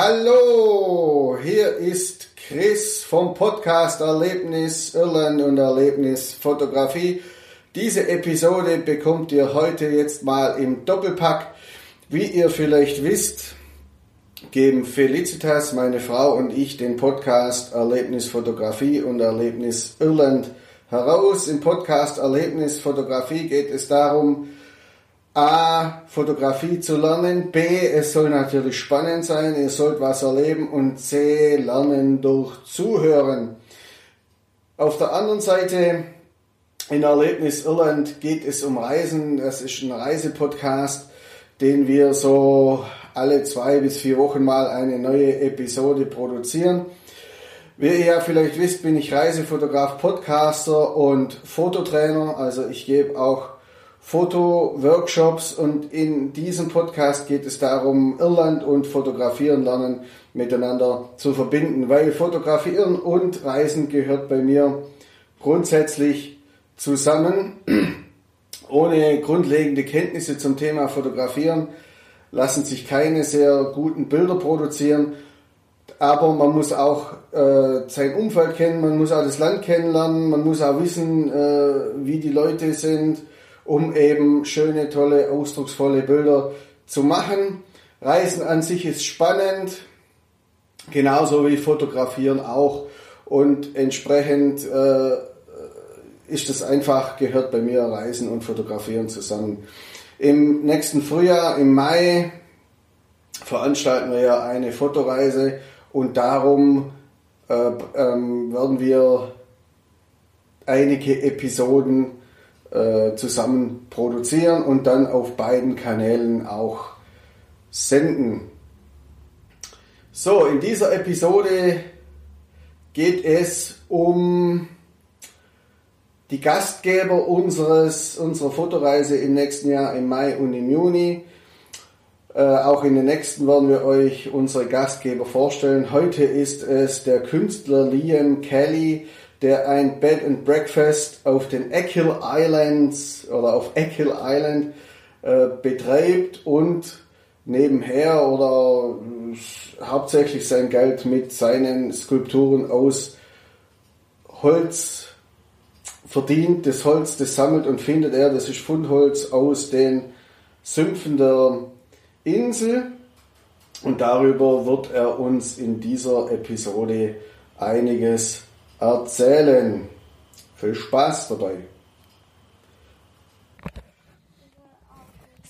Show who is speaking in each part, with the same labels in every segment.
Speaker 1: Hallo, hier ist Chris vom Podcast Erlebnis Irland und Erlebnis Fotografie. Diese Episode bekommt ihr heute jetzt mal im Doppelpack. Wie ihr vielleicht wisst, geben Felicitas, meine Frau und ich den Podcast Erlebnis Fotografie und Erlebnis Irland heraus. Im Podcast Erlebnis Fotografie geht es darum, A, Fotografie zu lernen, B, es soll natürlich spannend sein, ihr sollt was erleben und C, lernen durch Zuhören. Auf der anderen Seite in Erlebnis Irland geht es um Reisen. Das ist ein Reisepodcast, den wir so alle zwei bis vier Wochen mal eine neue Episode produzieren. Wie ihr ja vielleicht wisst, bin ich Reisefotograf, Podcaster und Fototrainer. Also ich gebe auch Fotoworkshops und in diesem Podcast geht es darum, Irland und Fotografieren lernen miteinander zu verbinden, weil Fotografieren und Reisen gehört bei mir grundsätzlich zusammen. Ohne grundlegende Kenntnisse zum Thema Fotografieren lassen sich keine sehr guten Bilder produzieren, aber man muss auch äh, sein Umfeld kennen, man muss auch das Land kennenlernen, man muss auch wissen, äh, wie die Leute sind, um eben schöne, tolle, ausdrucksvolle Bilder zu machen. Reisen an sich ist spannend, genauso wie Fotografieren auch. Und entsprechend äh, ist es einfach, gehört bei mir Reisen und Fotografieren zusammen. Im nächsten Frühjahr, im Mai, veranstalten wir ja eine Fotoreise und darum äh, ähm, werden wir einige Episoden äh, zusammen produzieren und dann auf beiden Kanälen auch senden. So, in dieser Episode geht es um die Gastgeber unseres, unserer Fotoreise im nächsten Jahr im Mai und im Juni. Äh, auch in den nächsten werden wir euch unsere Gastgeber vorstellen. Heute ist es der Künstler Liam Kelly, der ein Bed and Breakfast auf den Eckhill Islands oder auf Eckhill Island äh, betreibt und nebenher oder äh, hauptsächlich sein Geld mit seinen Skulpturen aus Holz verdient. Das Holz, das sammelt und findet er, das ist Fundholz aus den Sümpfen der Insel. Und darüber wird er uns in dieser Episode einiges erzählen. Viel Spaß dabei.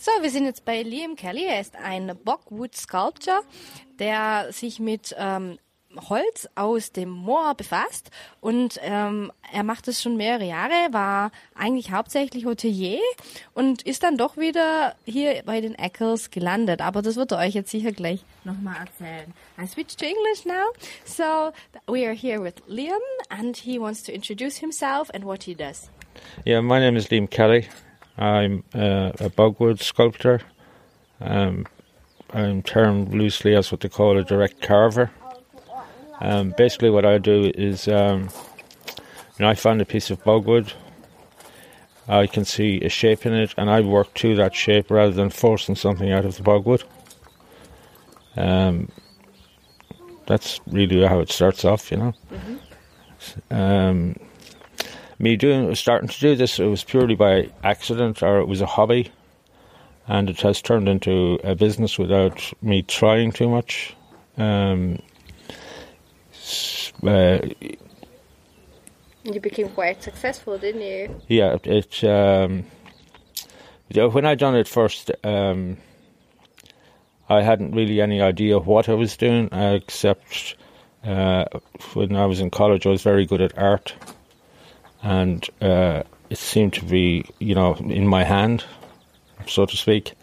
Speaker 2: So, wir sind jetzt bei Liam Kelly. Er ist ein Bockwood Sculptor, der sich mit ähm, Holz aus dem Moor befasst und ähm, er macht es schon mehrere Jahre, war eigentlich hauptsächlich Hotelier und ist dann doch wieder hier bei den Eccles gelandet. Aber das wird er euch jetzt sicher gleich nochmal erzählen. I switch to English now. So we are here with Liam and he wants to introduce himself and what he does.
Speaker 3: Yeah, my name is Liam Kelly. I'm uh, a bogwood sculptor. Um, I'm termed loosely as what they call a direct carver. Um, basically, what I do is um, I find a piece of bogwood, I can see a shape in it, and I work to that shape rather than forcing something out of the bogwood. Um, that's really how it starts off, you know. Mm-hmm. Um, me doing starting to do this, it was purely by accident, or it was a hobby, and it has turned into a business without me trying too much. Um, uh,
Speaker 2: you became quite successful, didn't you?
Speaker 3: Yeah, it. Um, when I done it first, um, I hadn't really any idea what I was doing, uh, except uh, when I was in college, I was very good at art, and uh, it seemed to be, you know, in my hand, so to speak.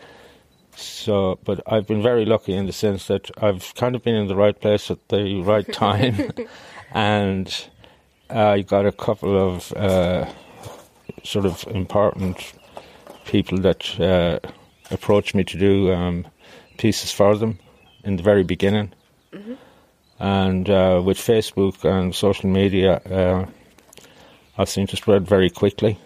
Speaker 3: So, but I've been very lucky in the sense that I've kind of been in the right place at the right time, and I got a couple of uh, sort of important people that uh, approached me to do um, pieces for them in the very beginning. Mm-hmm. And uh, with Facebook and social media, uh, I seem to spread very quickly.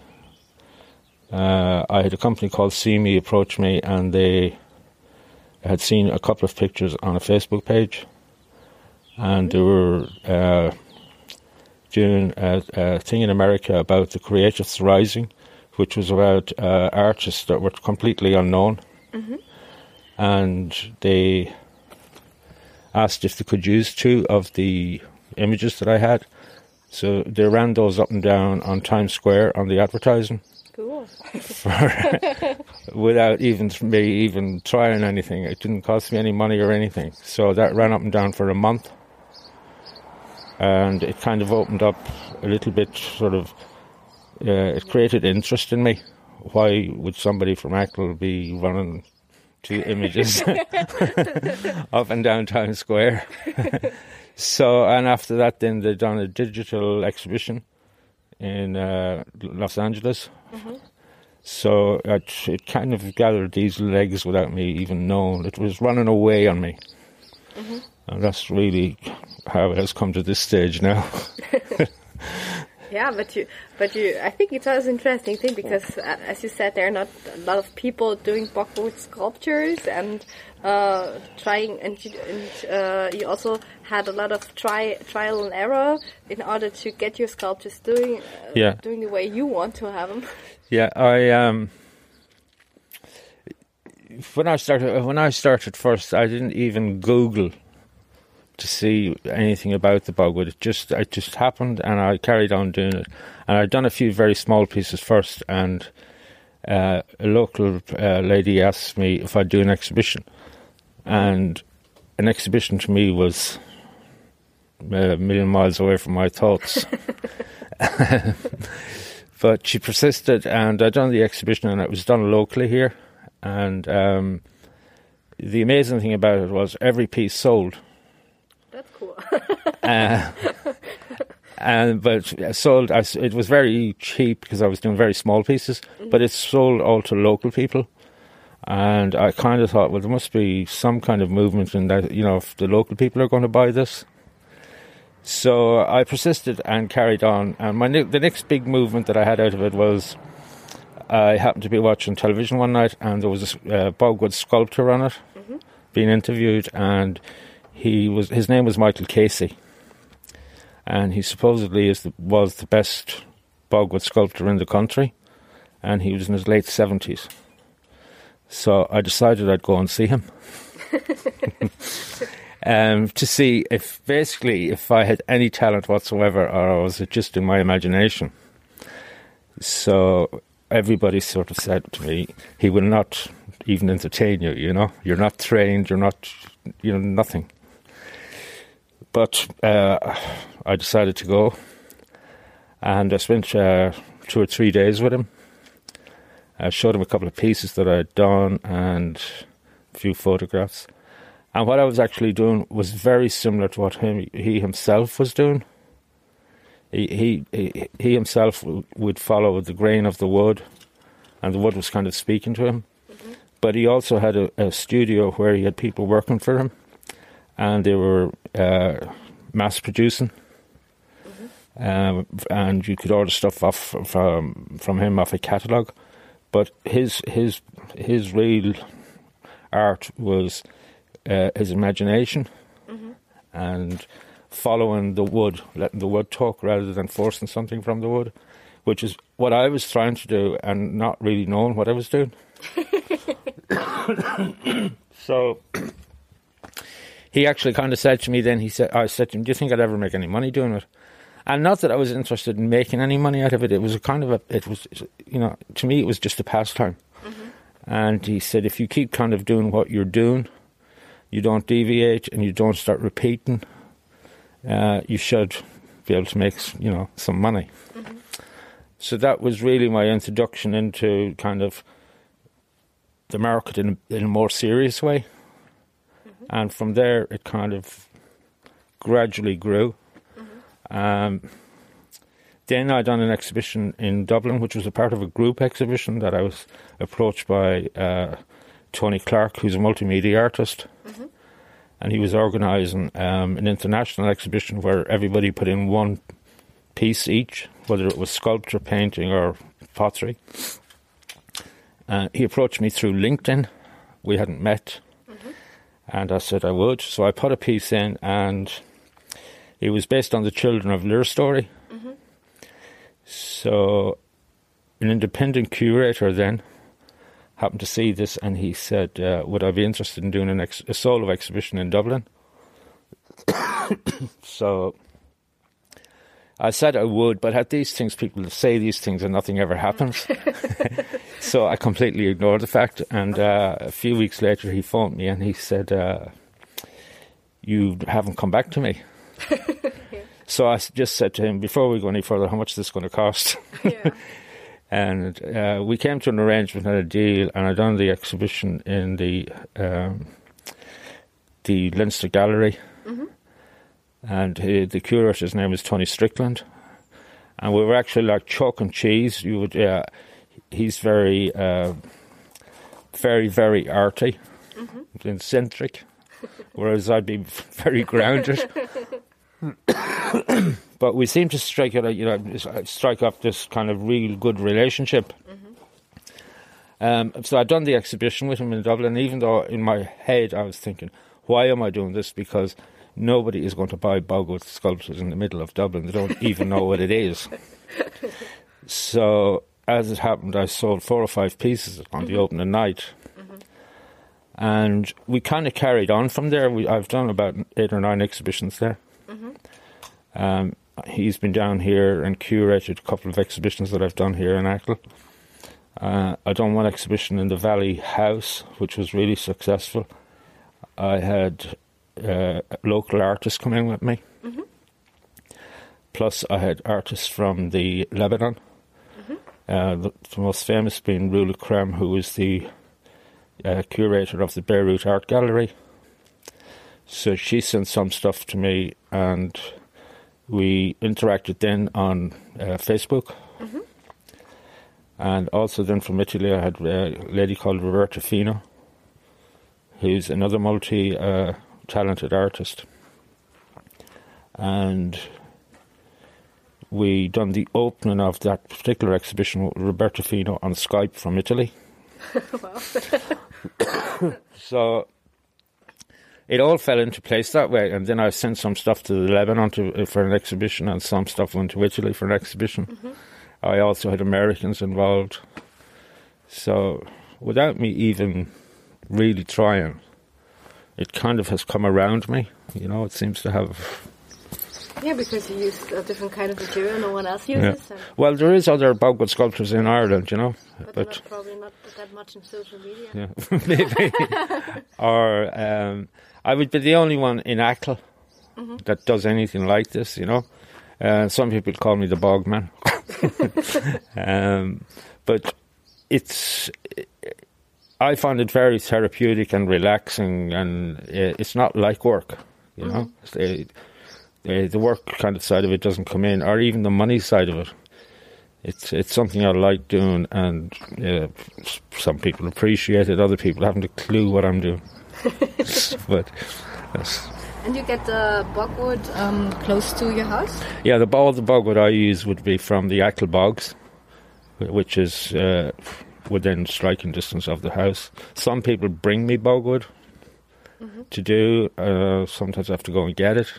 Speaker 3: Uh, I had a company called See Me approach me, and they had seen a couple of pictures on a Facebook page, and they were uh, doing a, a thing in America about the Creatives Rising, which was about uh, artists that were completely unknown, and they asked if they could use two of the images that I had. So they ran those up and down on Times Square on the advertising
Speaker 2: Cool.
Speaker 3: for without even me even trying anything. It didn't cost me any money or anything. So that ran up and down for a month, and it kind of opened up a little bit. Sort of, uh, it created interest in me. Why would somebody from Achill be running two images up and down Times Square? so, and after that, then they done a digital exhibition in uh, Los Angeles. So it, it kind of gathered these legs without me even knowing. It was running away on me. And that's really how it has come to this stage now.
Speaker 2: Yeah, but you, but you, I think it's always an interesting thing because, uh, as you said, there are not a lot of people doing Bogwood sculptures and uh, trying, and you, and uh, you also had a lot of try trial and error in order to get your sculptures doing, uh,
Speaker 3: Yeah.
Speaker 2: doing the way you want to have them.
Speaker 3: Yeah, I um when I started when I started first, I didn't even Google to see anything about the bogwood. It just it just happened, and I carried on doing it. And I'd done a few very small pieces first, and uh, a local uh, lady asked me if I'd do an exhibition, and an exhibition to me was a million miles away from my thoughts. but she persisted, and I done the exhibition, and it was done locally here. And um, the amazing thing about it was every piece sold.
Speaker 2: Cool.
Speaker 3: Uh, and but sold. I it was very cheap because I was doing very small pieces, but it sold all to local people. And I kind of thought, well, there must be some kind of movement in that. You know, if the local people are going to buy this. So I persisted and carried on. And my the next big movement that I had out of it was I happened to be watching television one night, and there was a uh, Bogwood sculptor on it being interviewed, and he was his name was Michael Casey, and he supposedly is the, was the best Bogwood sculptor in the country, and he was in his late seventies. So I decided I'd go and see him. um, to see if basically if I had any talent whatsoever or was it just in my imagination. So everybody sort of said to me, he will not even entertain you, you know. You're not trained, you're not you know, nothing. But uh, I decided to go and I spent uh, two or three days with him. I showed him a couple of pieces that I had done and a few photographs. And what I was actually doing was very similar to what him, he himself was doing. He, he, he, he himself would follow the grain of the wood, and the wood was kind of speaking to him. But he also had a, a studio where he had people working for him, and they were uh, mass producing. Um, and you could order stuff off from from him off a catalogue, but his his his real art was uh, his imagination and following the wood, letting the wood talk rather than forcing something from the wood, which is what I was trying to do and not really knowing what I was doing. so he actually kind of said to me then, he said, I said to him, Do you think I'd ever make any money doing it? And not that I was interested in making any money out of it. It was a kind of a, it was, you know, to me, it was just a pastime. And he said, if you keep kind of doing what you're doing, you don't deviate and you don't start repeating, uh, you should be able to make, you know, some money. So that was really my introduction into kind of the market in, in a more serious way. And from there, it kind of gradually grew. Um, then I done an exhibition in Dublin, which was a part of a group exhibition that I was approached by uh, Tony Clark, who's a multimedia artist, and he was organising um, an international exhibition where everybody put in one piece each, whether it was sculpture, painting, or pottery. Uh, he approached me through LinkedIn. We hadn't met, And I said I would. So I put a piece in, and it was based on the Children of Lir story. So an independent curator then happened to see this, and he said, uh, "Would I be interested in doing an ex- a solo exhibition in Dublin?" so I said I would, but at these things, people say these things and nothing ever happens. so I completely ignored the fact. And uh, a few weeks later, he phoned me and he said, uh, "You haven't come back to me." So I just said to him, "Before we go any further, how much is this going to cost?"
Speaker 2: Yeah.
Speaker 3: and uh, we came to an arrangement and a deal, and I done the exhibition in the um, the Leinster Gallery, and uh, the curator's name is Tony Strickland, and we were actually like chalk and cheese. You would, uh, he's very, uh, very, very arty, eccentric, whereas I'd be very grounded. but we seem to strike it, you know, strike up this kind of real good relationship. Um, so I'd done the exhibition with him in Dublin, even though in my head I was thinking, why am I doing this? Because nobody is going to buy Bogwood sculptures in the middle of Dublin. They don't even know what it is. So as it happened, I sold four or five pieces on the opening night. And we kind of carried on from there. We, I've done about eight or nine exhibitions there. Um, he's been down here and curated a couple of exhibitions that I've done here in Achill. Uh, I done one exhibition in the Valley House, which was really successful. I had uh, local artists coming with me. Plus, I had artists from the Lebanon. Uh, the, the most famous being Rula Krem, who is the uh, curator of the Beirut Art Gallery. So she sent some stuff to me, and we interacted then on uh, Facebook. And also then from Italy, I had a lady called Roberta Fino, who's another multi uh, talented artist. And we done the opening of that particular exhibition with Roberta Fino on Skype from Italy. so it all fell into place that way, and then I sent some stuff to Lebanon to, uh, for an exhibition, and some stuff went to Italy for an exhibition. Mm-hmm. I also had Americans involved. So without me even really trying, it kind of has come around me. You know, it seems to have.
Speaker 2: Yeah, because you use a different kind of material no one else
Speaker 3: Yeah.
Speaker 2: uses, and,
Speaker 3: Well, there is other Bogwood sculptures in Ireland, you know,
Speaker 2: but,
Speaker 3: but
Speaker 2: not, probably not that much in social media.
Speaker 3: yeah, maybe. or um, I would be the only one in Achill that does anything like this, you know. Uh, some people call me the bog man, um, but it's. I find it very therapeutic and relaxing, and uh, it's not like work, you know. It's, uh, uh, the work kind of side of it doesn't come in, or even the money side of it. It's it's something I like doing, and uh, some people appreciate it. Other people haven't a clue what I'm doing. but that's,
Speaker 2: And you get the bogwood um, close to your house?
Speaker 3: yeah, the all the bogwood I use would be from the Achill Bogs, which is uh, within striking distance of the house. Some people bring me bogwood to do. Uh, sometimes I have to go and get it.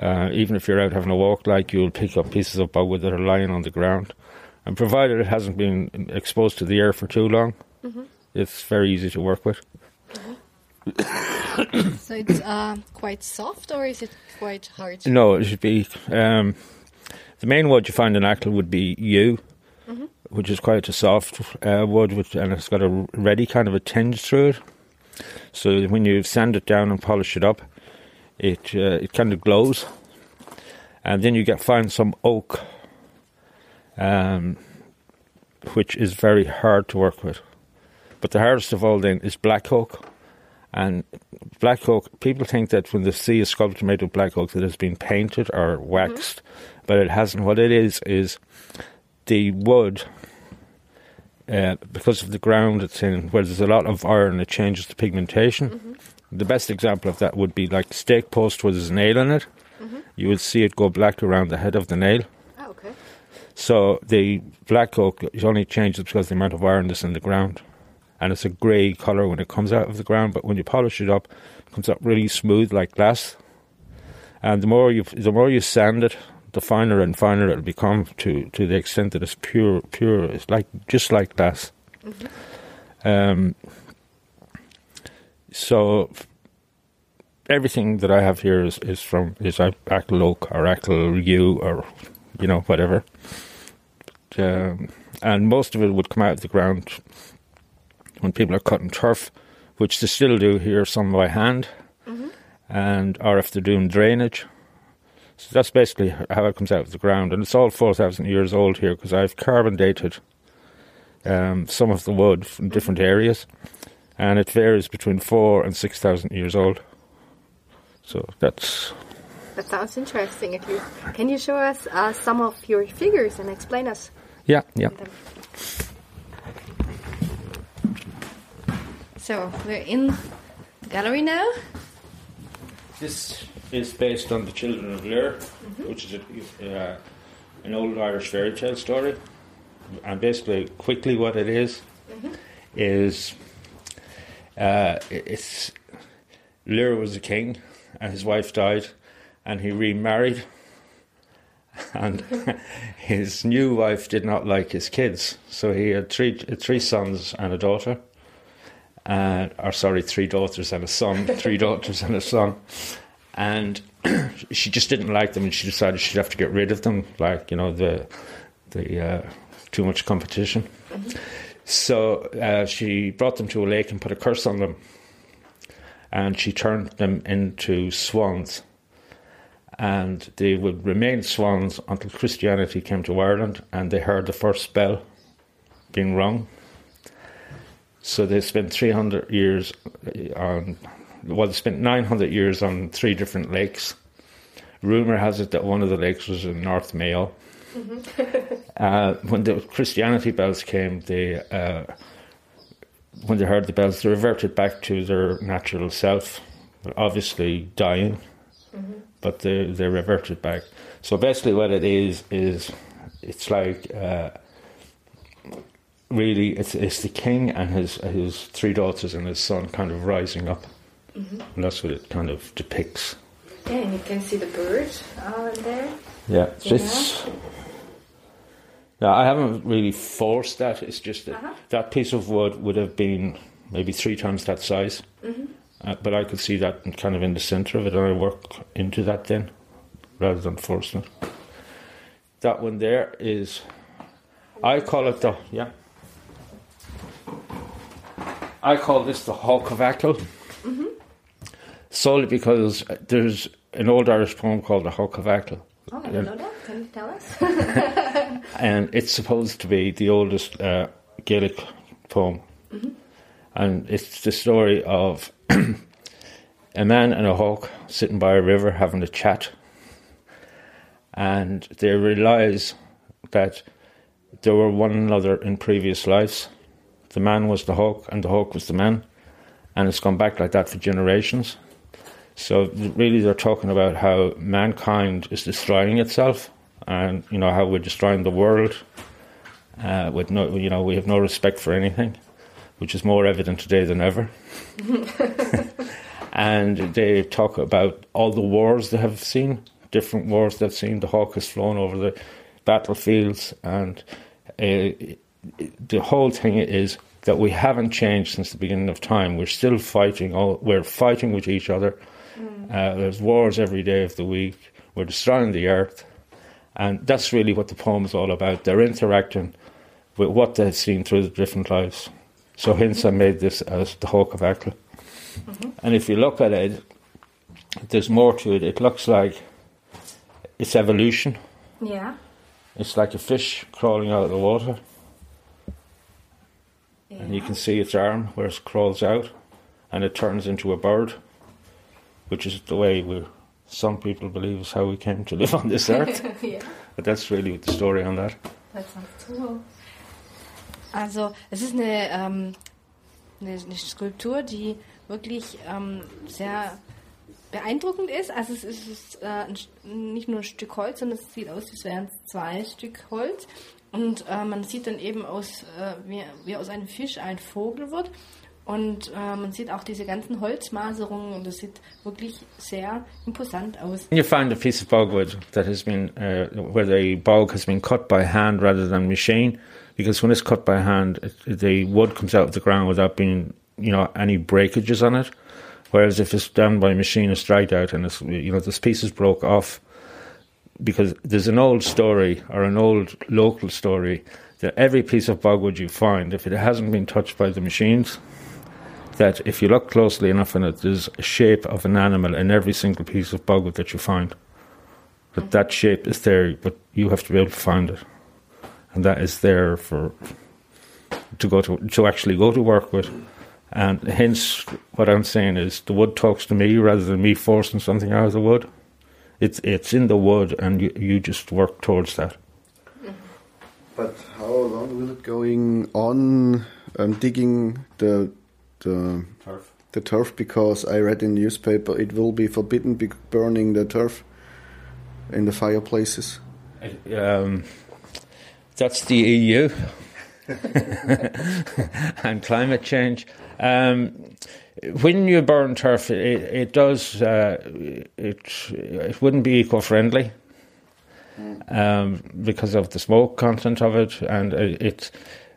Speaker 3: Uh, even if you're out having a walk, like you'll pick up pieces of bogwood that are lying on the ground, and provided it hasn't been exposed to the air for too long, it's very easy to work with.
Speaker 2: So it's uh, quite soft, or is it quite hard?
Speaker 3: No, it should be. Um, the main wood you find in Achill would be yew, which is quite a soft uh, wood, with, and it's got a ready kind of a tinge through it. So when you sand it down and polish it up, it uh, it kind of glows. And then you get find some oak, um, which is very hard to work with. But the hardest of all then is black oak. And black oak, people think that when they see a sculpture made of black oak that it's been painted or waxed, but it hasn't. What it is is the wood, uh, because of the ground it's in, where there's a lot of iron, it changes the pigmentation. The best example of that would be like stake post where there's a nail in it. You would see it go black around the head of the nail.
Speaker 2: Oh, okay.
Speaker 3: So the black oak it only changes because of the amount of iron that's in the ground. and it's a grey colour when it comes out of the ground. But when you polish it up, it comes out really smooth like glass. And the more you the more you sand it, the finer and finer it'll become to to the extent that it's pure pure. It's like just like glass. Um, so everything that I have here is, is from is Achill oak or Achill yew or you know whatever. Um, and most of it would come out of the ground when people are cutting turf, which they still do here, some by hand, and or if they're doing drainage. So that's basically how it comes out of the ground, and it's all four thousand years old here because I've carbon dated um, some of the wood from different areas, and it varies between four and six thousand years old. So that's
Speaker 2: That sounds interesting. At least, can you show us uh, some of your figures and explain us
Speaker 3: yeah, yeah.
Speaker 2: them? So we're in the gallery now.
Speaker 3: This is based on the Children of Lir, which is a, uh, an old Irish fairy tale story. And basically, quickly, what it is is uh, it's Lir was a king, and his wife died, and he remarried. And his new wife did not like his kids, so he had three three sons and a daughter. Uh, or sorry, three daughters and a son, three daughters and a son, and she just didn't like them, and she decided she'd have to get rid of them, like you know the the uh, too much competition. So uh, she brought them to a lake and put a curse on them, and she turned them into swans, and they would remain swans until Christianity came to Ireland, and they heard the first bell being rung. So they spent 300 years on, well, they spent 900 years on three different lakes. Rumour has it that one of the lakes was in North Mayo. uh, when the Christianity bells came, they, uh, when they heard the bells, they reverted back to their natural self, obviously dying, but they, they reverted back. So basically, what it is, is it's like. Uh, really it's it's the king and his his three daughters and his son kind of rising up, and that's what it kind of depicts.
Speaker 2: Yeah, and you can see the bird uh, there.
Speaker 3: Yeah, it's just. No, I haven't really forced that. It's just that
Speaker 2: Uh-huh.
Speaker 3: that piece of wood would have been maybe three times that size, uh, but I could see that in- kind of in the centre of it, and I work into that then, rather than forcing it. That one there is, I call it the yeah. I call this the Hawk of Achill, mm-hmm. solely because uh, there's an old Irish poem called the Hawk of Achill.
Speaker 2: Oh, I don't know that. Can you tell us?
Speaker 3: and it's supposed to be the oldest uh, Gaelic poem. Mm-hmm. And it's the story of a man and a hawk sitting by a river having a chat. And they realise that they were one another in previous lives. The man was the hawk, and the hawk was the man. And it's gone back like that for generations. So really, they're talking about how mankind is destroying itself, and you know how we're destroying the world. Uh, with no, you know, we have no respect for anything, which is more evident today than ever. and they talk about all the wars they have seen, different wars they've seen. The hawk has flown over the battlefields, and uh, the whole thing is that we haven't changed since the beginning of time. We're still fighting. All we're fighting with each other. Mm. Uh, there's wars every day of the week. We're destroying the earth, and that's really what the poem is all about. They're interacting with what they've seen through the different lives. So, mm-hmm. hence, I made this as the Hawk of Achill. Mm-hmm. And if you look at it, there's more to it. It looks like it's evolution.
Speaker 2: yeah.
Speaker 3: It's like a fish crawling out of the water, and you can see its arm where it crawls out, and it turns into a bird, which is the way we some people believe is how we came to live on this earth.
Speaker 2: ja.
Speaker 3: but that's really the story on that.
Speaker 2: Das ist cool. Also, es ist eine, ähm, eine, eine Skulptur, die wirklich ähm, sehr beeindruckend ist. Also es ist äh, ein, nicht nur ein Stück Holz, sondern es sieht aus, als wären es zwei Stück Holz. Und äh, man sieht dann eben aus, äh, wie, wie aus einem Fisch ein Vogel wird. Und äh, man sieht auch diese ganzen Holzmaserungen und das sieht wirklich sehr imposant aus.
Speaker 3: You find a piece of bogwood that has been, uh, where the bog has been cut by hand rather than machine, because when it's cut by hand, it, the wood comes out of the ground without being, you know, any breakages on it. Whereas if it's done by machine, it's dried out and it's, you know, this pieces broke off. Because there's an old story or an old local story that every piece of bogwood you find, if it hasn't been touched by the machines, that if you look closely enough in it, there's a shape of an animal in every single piece of bogwood that you find. That mm. that shape is there, but you have to be able to find it, and that is there for to go to to actually go to work with. And hence, what I'm saying is, the wood talks to me rather than me forcing something out of the wood. It's it's in the wood, and you you just work towards that.
Speaker 1: But how long will it going on um, digging the the
Speaker 3: Turf.
Speaker 1: the turf? Because I read in the newspaper it will be forbidden be burning the turf in the fireplaces.
Speaker 3: Um, that's the EU and climate change. Um, when you burn turf, it, it does uh, it it wouldn't be eco friendly um, because of the smoke content of it, and it. it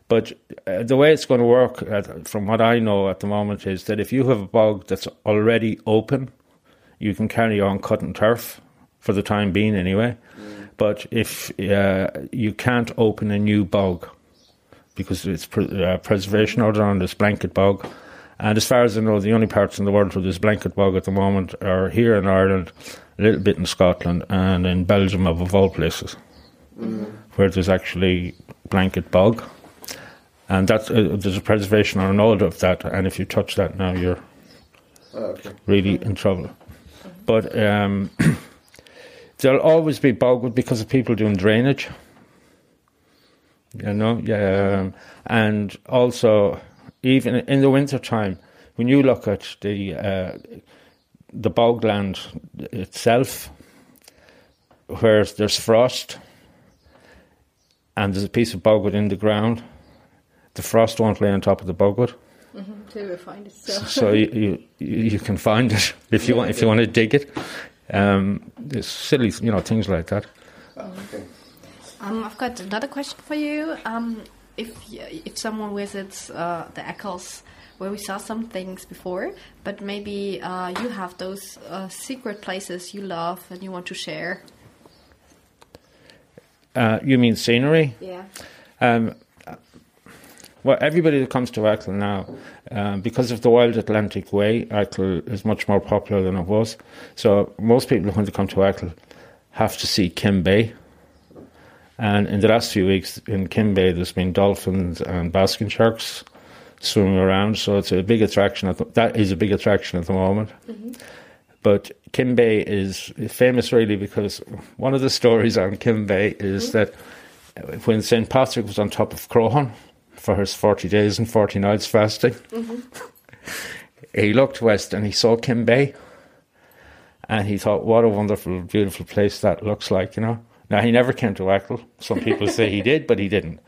Speaker 3: but uh, the way it's going to work, uh, from what I know at the moment, is that if you have a bog that's already open, you can carry on cutting turf for the time being, anyway. But if uh, you can't open a new bog because it's pre- uh, preservation order on this blanket bog, and as far as I know, the only parts in the world where there's blanket bog at the moment are here in Ireland, a little bit in Scotland, and in Belgium, of all places, where there's actually blanket bog. And that's, uh, there's a preservation on an order of that, and if you touch that now, you're
Speaker 1: okay.
Speaker 3: really in trouble. But um, there'll always be bogwood because of people doing drainage. You know, yeah, um, and also even in the winter time, when you look at the uh, the bogland itself, where there's frost and there's a piece of bogwood in the ground, the frost won't lay on top of the bogwood.
Speaker 2: We find it.
Speaker 3: so you, you you can find it if you want if you want to dig it. Um, it's silly, you know, things like that.
Speaker 1: okay.
Speaker 2: Um, I've got another question for you. Um, if if someone visits uh, the Achill, where we saw some things before, but maybe uh, you have those uh, secret places you love and you want to share.
Speaker 3: Uh, you mean scenery?
Speaker 2: Yeah.
Speaker 3: Um, well, everybody that comes to Achill now, um, because of the Wild Atlantic Way, Achill is much more popular than it was. So most people when they come to Achill have to see Keem Bay. And in the last few weeks in Keem Bay, there's been dolphins and basking sharks swimming around. So it's a big attraction. At the, that is a big attraction at the moment. Mm-hmm. But Keem Bay is famous really because one of the stories on Keem Bay is mm-hmm. that when St. Patrick was on top of Crowhorn for his 40 days and 40 nights fasting, mm-hmm. he looked west and he saw Keem Bay. And he thought, what a wonderful, beautiful place that looks like, you know. Now, he never came to Achill. Some people say he did, but he didn't.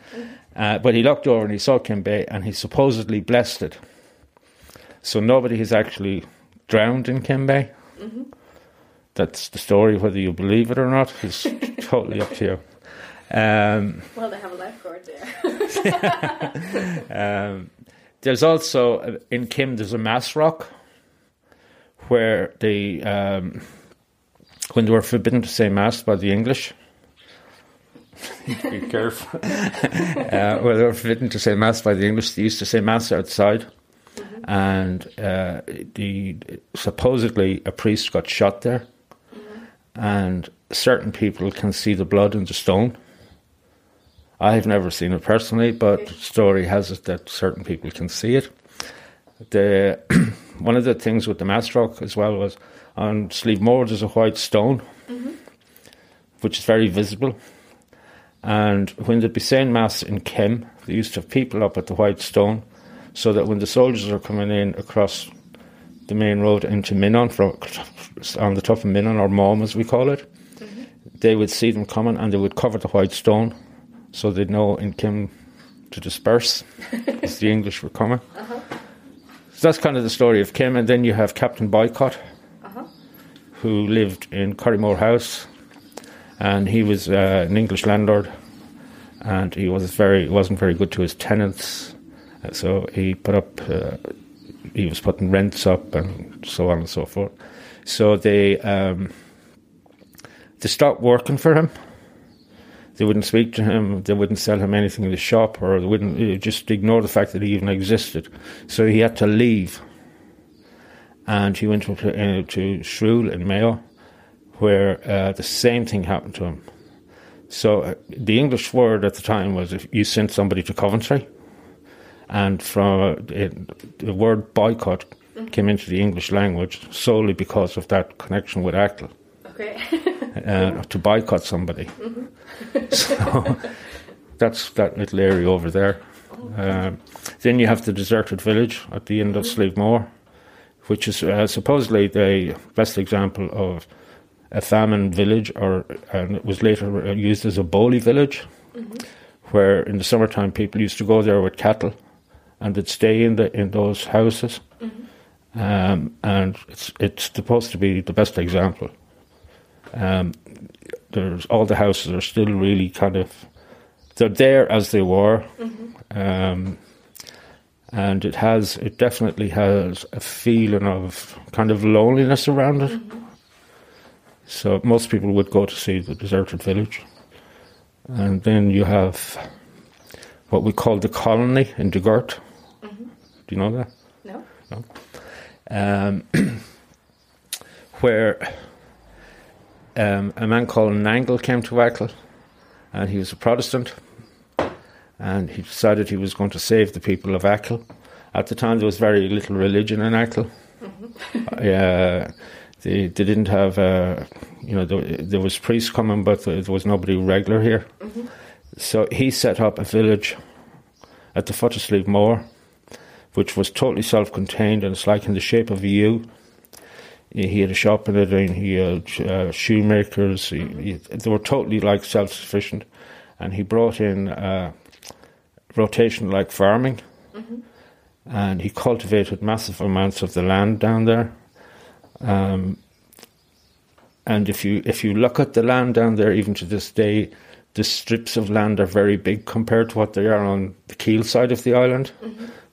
Speaker 3: Uh, but he looked over and he saw Keem Bay and he supposedly blessed it. So nobody has actually drowned in Keem Bay. That's the story. Whether you believe it or not is totally up to you. Um,
Speaker 2: Well, they have a lifeguard there.
Speaker 3: um, there's also uh, in Keem. There's a mass rock where they, um, when they were forbidden to say mass by the English. Be careful. uh, well, they were forbidden to say mass by the English. They used to say mass outside, and uh, the supposedly a priest got shot there, and certain people can see the blood in the stone. I've never seen it personally, but story has it that certain people can see it. The one of the things with the mass rock as well was on Slievemore there's a white stone, which is very visible. And when they'd be saying mass in Keem, they used to have people up at the white stone, so that when the soldiers were coming in across the main road into Minaun, from on the top of Minaun or Mom as we call it. Mm-hmm. They would see them coming and they would cover the white stone, so they'd know in Keem to disperse as the English were coming. Uh-huh. So that's kind of the story of Keem, and then you have Captain Boycott, uh-huh. who lived in Corrymore House, and he was uh, an English landlord, and he was very wasn't very good to his tenants, Uh, so he put up uh, he was putting rents up and so on and so forth. So they um, they stopped working for him. They wouldn't speak to him. They wouldn't sell him anything in the shop, or they wouldn't uh, just ignore the fact that he even existed. So he had to leave, and he went to uh, to Shrule in Mayo, where uh, the same thing happened to him. So uh, the English word at the time was if you sent somebody to Coventry, and from uh, it, the word boycott came into the English language solely because of that connection with Achill
Speaker 2: Okay.
Speaker 3: uh, to boycott somebody. so that's that little area over there. Um, then you have the deserted village at the end of Slievemore, which is uh, supposedly the best example of a famine village, or and it was later used as a booley village, where in the summertime people used to go there with cattle, and they'd stay in the in those houses. Um, and it's it's supposed to be the best example. Um, there's all the houses are still really kind of they're there as they were, um, and it has it definitely has a feeling of kind of loneliness around it. So most people would go to see the deserted village, and then you have what we call the colony in Dugort. Do you know that?
Speaker 2: no.
Speaker 3: um, where um, a man called Nangle came to Achill, and he was a Protestant, and he decided he was going to save the people of Achill. At the time, there was very little religion in Achill. Uh, they, they didn't have, uh, you know, there, there was priests coming, but there was nobody regular here. So he set up a village at the foot of Slievemore, which was totally self-contained, and it's like in the shape of a U. He had a shop in it, and he had uh, shoemakers. He, he, they were totally like self-sufficient, and he brought in uh, rotation like farming, and he cultivated massive amounts of the land down there. Um, and if you if you look at the land down there, even to this day, the strips of land are very big compared to what they are on the Keel side of the island,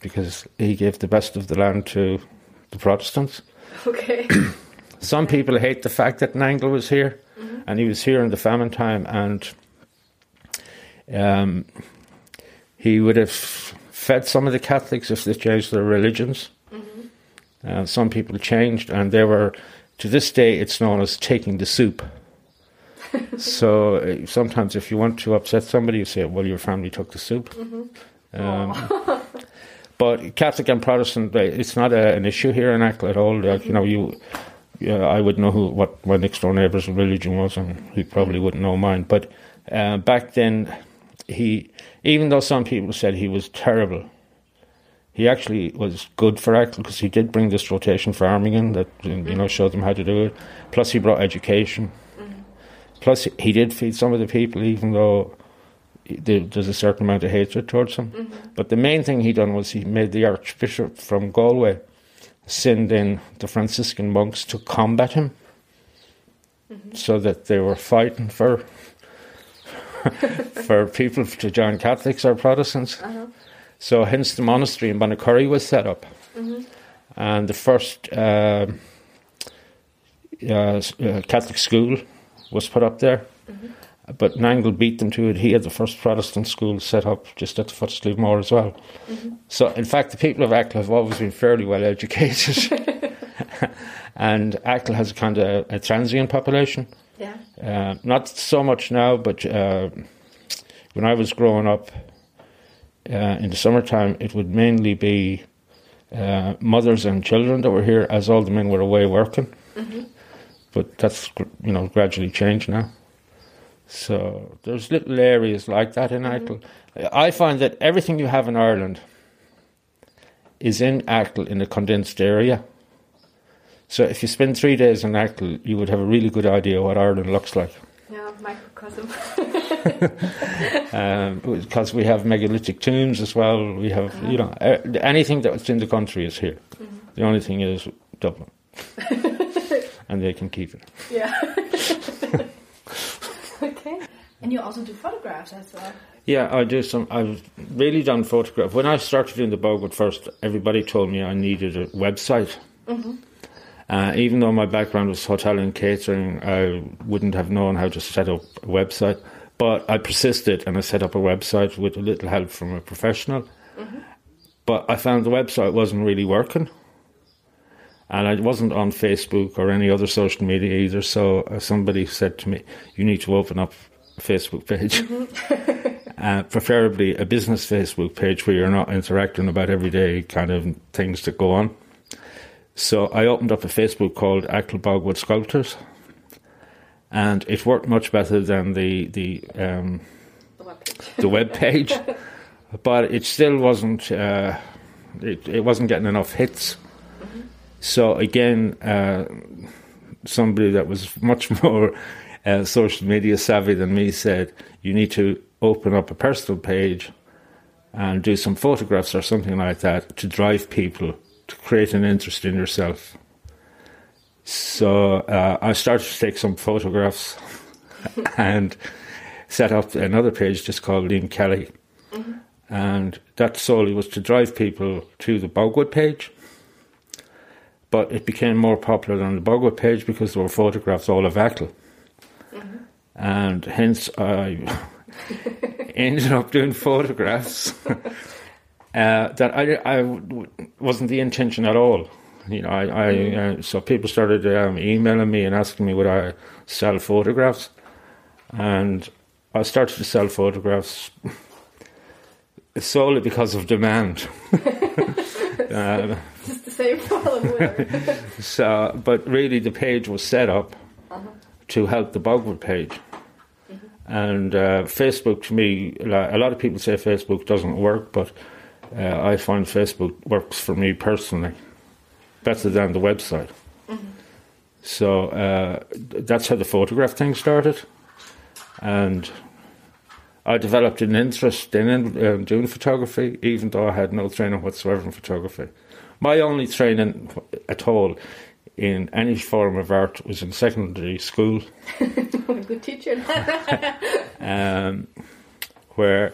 Speaker 3: because he gave the best of the land to the Protestants.
Speaker 2: Okay.
Speaker 3: Some people hate the fact that Nangle was here, and he was here in the famine time, and um, he would have fed some of the Catholics if they changed their religions. Uh, some people changed, and they were, to this day, it's known as taking the soup. so uh, sometimes, if you want to upset somebody, you say, "Well, your family took the soup." Um, but Catholic and Protestant, it's not a, an issue here in Achill at all. Like, you know, you, yeah, I would know who what my next door neighbour's religion was, and he probably wouldn't know mine. But uh, back then, he, even though some people said he was terrible, he actually was good for Achill because he did bring this rotation farming in that you mm-hmm. know showed them how to do it. Plus, he brought education. Mm-hmm. Plus, he did feed some of the people, even though there's a certain amount of hatred towards him. Mm-hmm. But the main thing he done was he made the Archbishop from Galway send in the Franciscan monks to combat him, so that they were fighting for for people to join Catholics or Protestants. Uh-huh. So, hence the monastery in Bunnacurry was set up, and the first um uh, uh, Catholic school was put up there. But Nangle beat them to it. He had the first Protestant school set up just at the foot of Slievemore as well. So, in fact, the people of Achill have always been fairly well educated. and Achill has a kind of a transient population.
Speaker 2: Yeah.
Speaker 3: Uh, not so much now, but uh, when I was growing up uh, Uh, in the summertime, it would mainly be uh, mothers and children that were here, as all the men were away working. Mm-hmm. But that's you know gradually changed now. So there's little areas like that in Achill. Mm-hmm. I find that everything you have in Ireland is in Achill in a condensed area. So if you spend three days in Achill, you would have a really good idea what Ireland looks like.
Speaker 2: Yeah, microcosm.
Speaker 3: um, because we have megalithic tombs as well. We have, you know, uh, anything that's in the country is here. The only thing is Dublin, and they can keep it.
Speaker 2: yeah. okay. And you also do photographs as well.
Speaker 3: Yeah, I do some. I've really done photograph. When I started doing the Bogwood first, everybody told me I needed a website. Uh, even though my background was hotel and catering, I wouldn't have known how to set up a website. But I persisted and I set up a website with a little help from a professional. But I found the website wasn't really working. And I wasn't on Facebook or any other social media either. So uh, somebody said to me, You need to open up a Facebook page. uh, preferably a business Facebook page where you're not interacting about everyday kind of things that go on. So I opened up a Facebook called Achill Bogwood Sculptors, and it worked much better than the the um,
Speaker 2: The
Speaker 3: web page, but it still wasn't uh, it, it wasn't getting enough hits. So again, uh, somebody that was much more uh, social media savvy than me said, "You need to open up a personal page and do some photographs or something like that to drive people to create an interest in yourself." So uh, I started to take some photographs and set up another page just called Liam Kelly. And that solely was to drive people to the Bogwood page. But it became more popular on the Bogwood page because there were photographs all of Achill. And hence I ended up doing photographs uh, that I, I w- wasn't the intention at all. You know, I, I uh, so people started um, emailing me and asking me would I sell photographs, and I started to sell photographs solely because of demand. uh,
Speaker 2: Just the same problem.
Speaker 3: So, but really, the page was set up to help the Bogwood page. And uh, Facebook, to me, a lot of people say Facebook doesn't work, but uh, I find Facebook works for me personally better than the website. So uh, that's how the photograph thing started. And I developed an interest in um, doing photography, even though I had no training whatsoever in photography. My only training at all in any form of art was in secondary school,
Speaker 2: good teacher.
Speaker 3: um, where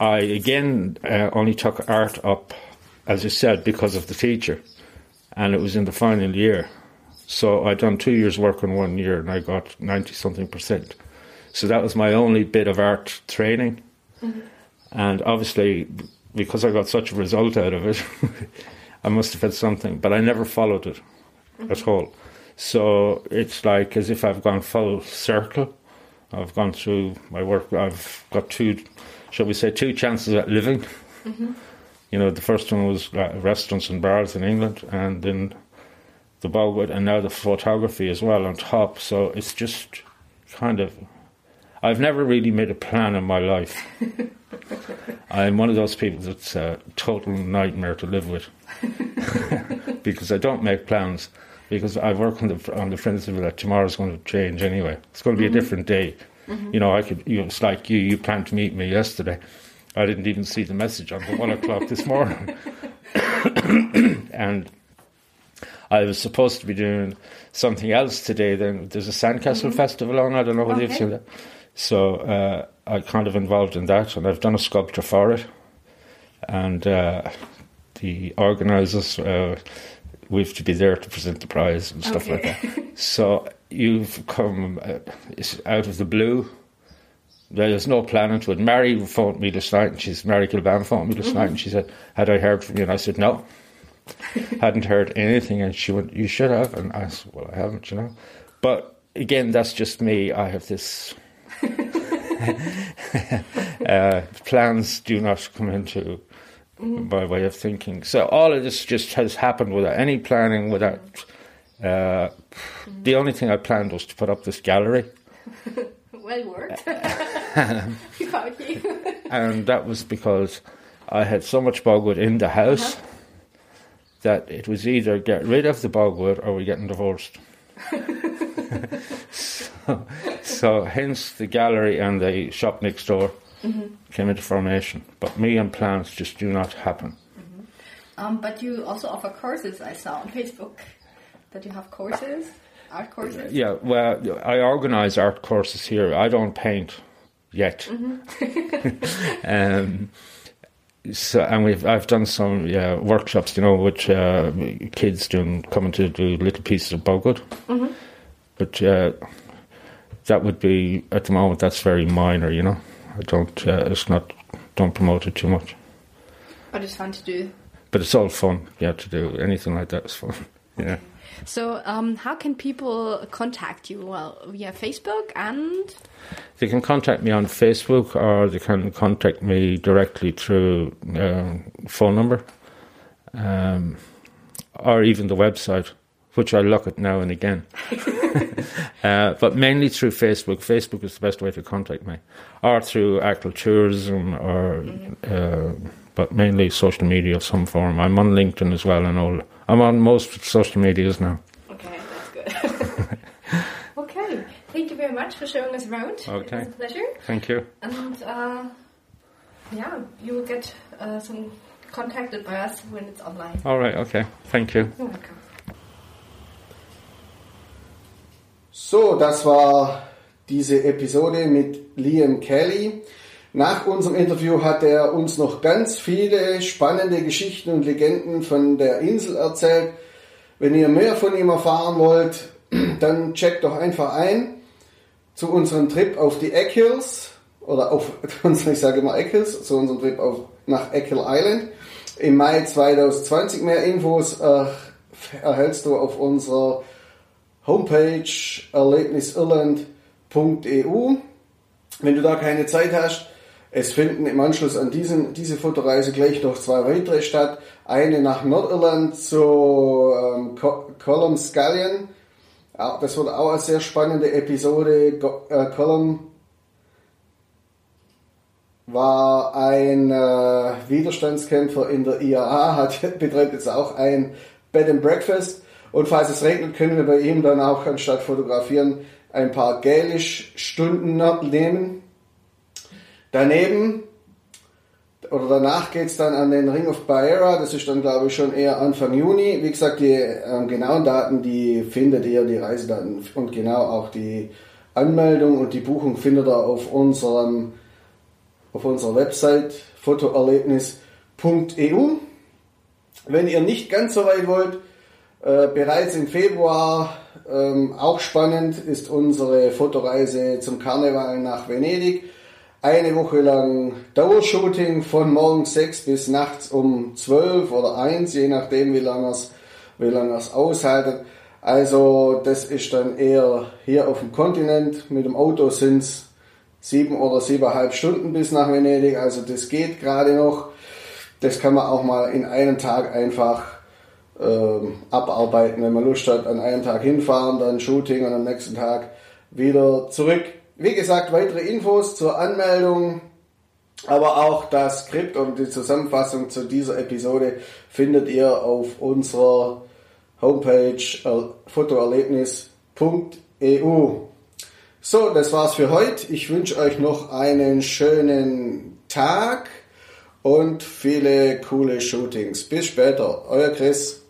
Speaker 3: I again uh, only took art up, as I said, because of the teacher, and it was in the final year. So I'd done two years' work in one year, and I got ninety something percent. So that was my only bit of art training, mm-hmm. and obviously because I got such a result out of it, I must have had something, but I never followed it mm-hmm. at all. So it's like as if I've gone full circle. I've gone through my work. I've got two, shall we say, two chances at living. Mm-hmm. You know, the first one was restaurants and bars in England, and then the Bogwood, and now the photography as well on top. So it's just kind of. I've never really made a plan in my life. I'm one of those people that's a total nightmare to live with because I don't make plans. Because I work on the on the principle that tomorrow's going to change anyway. It's going to be a mm-hmm. different day. Mm-hmm. You know, I could. You know, it's like you. You planned to meet me yesterday. I didn't even see the message until one o'clock this morning, and I was supposed to be doing something else today. Then there's a Sandcastle festival on. I don't know whether you've seen that. So uh, I kind of involved in that, and I've done a sculpture for it. And uh, the organisers, uh, we've to be there to present the prize and stuff like that. So you've come uh, out of the blue. There's no plan into it. Mary phoned me this night, and she's Mary Kilban phoned me this night, and she said, "Had I heard from you?" And I said, "No." hadn't heard anything, and she went, "You should have." And I said, "Well, I haven't, you know." But again, that's just me. I have this. uh, plans do not come into my way of thinking. So all of this just has happened without any planning. Without uh, the only thing I planned was to put up this gallery,
Speaker 2: well worked.
Speaker 3: And that was because I had so much bogwood in the house that it was either get rid of the bogwood or we're getting divorced. so, so, hence the gallery and the shop next door mm-hmm. came into formation. But me and plants just do not happen.
Speaker 2: Mm-hmm. Um, but you also offer courses, I saw on Facebook, that you have courses, art courses?
Speaker 3: Yeah, well, I organise art courses here. I don't paint yet. Mm-hmm. um, so, and we've I've done some yeah, workshops, you know, with uh, kids doing coming to do little pieces of bogwood. Mm-hmm. But uh, that would be at the moment that's very minor, you know. I don't uh, it's not don't promote it too much.
Speaker 2: But it's fun to do.
Speaker 3: But it's all fun, yeah. To do anything like that is fun, yeah.
Speaker 2: So, um, how can people contact you? Well, via Facebook and?
Speaker 3: They can contact me on Facebook or they can contact me directly through uh, phone number um, or even the website, which I look at now and again. uh, but mainly through Facebook. Facebook is the best way to contact me, or through Achill Tourism, or uh, but mainly social media of some form. I'm on LinkedIn as well and all. I'm on most social medias now.
Speaker 2: Okay, that's good. okay, thank you very much for showing us around.
Speaker 3: Okay,
Speaker 2: it was a pleasure.
Speaker 3: Thank you.
Speaker 2: And uh, yeah, you will get uh, some contacted by us when it's online.
Speaker 3: All right. Okay. Thank you.
Speaker 2: You're welcome.
Speaker 1: So, das war diese Episode mit Liam Kelly. Nach unserem Interview hat er uns noch ganz viele spannende Geschichten und Legenden von der Insel erzählt. Wenn ihr mehr von ihm erfahren wollt, dann checkt doch einfach ein zu unserem Trip auf die Eckhills oder auf, ich sage immer Eckhills, zu unserem Trip auf, nach Eckhill Island im Mai 2020. Mehr Infos äh, erhältst du auf unserer Homepage erlebnisirland.eu. Wenn du da keine Zeit hast, es finden im Anschluss an diesen, diese Fotoreise gleich noch zwei weitere statt. Eine nach Nordirland zu ähm, Column Scullion. Das wird auch eine sehr spannende Episode. Äh, Column war ein äh, Widerstandskämpfer in der IAA, hat, betreibt jetzt auch ein Bed and Breakfast. Und falls es regnet, können wir bei ihm dann auch anstatt fotografieren ein paar Gälisch-Stunden nehmen. Daneben oder danach geht es dann an den Ring of Baera, das ist dann glaube ich schon eher Anfang Juni. Wie gesagt, die ähm, genauen Daten, die findet ihr, die Reisedaten und genau auch die Anmeldung und die Buchung findet ihr auf unserem auf unserer Website fotoerlebnis.eu. Wenn ihr nicht ganz so weit wollt, äh, bereits im Februar ähm, auch spannend ist unsere Fotoreise zum Karneval nach Venedig eine Woche lang Dauershooting von morgens 6 bis nachts um 12 oder 1, je nachdem wie lange es wie lange es aushaltet. Also das ist dann eher hier auf dem Kontinent. Mit dem Auto sind es sieben oder siebeneinhalb Stunden bis nach Venedig. Also das geht gerade noch. Das kann man auch mal in einem Tag einfach ähm, abarbeiten, wenn man Lust hat. An einem Tag hinfahren, dann Shooting und am nächsten Tag wieder zurück. Wie gesagt, weitere Infos zur Anmeldung, aber auch das Skript und die Zusammenfassung zu dieser Episode findet ihr auf unserer Homepage fotoerlebnis.eu. So, das war's für heute. Ich wünsche euch noch einen schönen Tag und viele coole Shootings. Bis später. Euer Chris.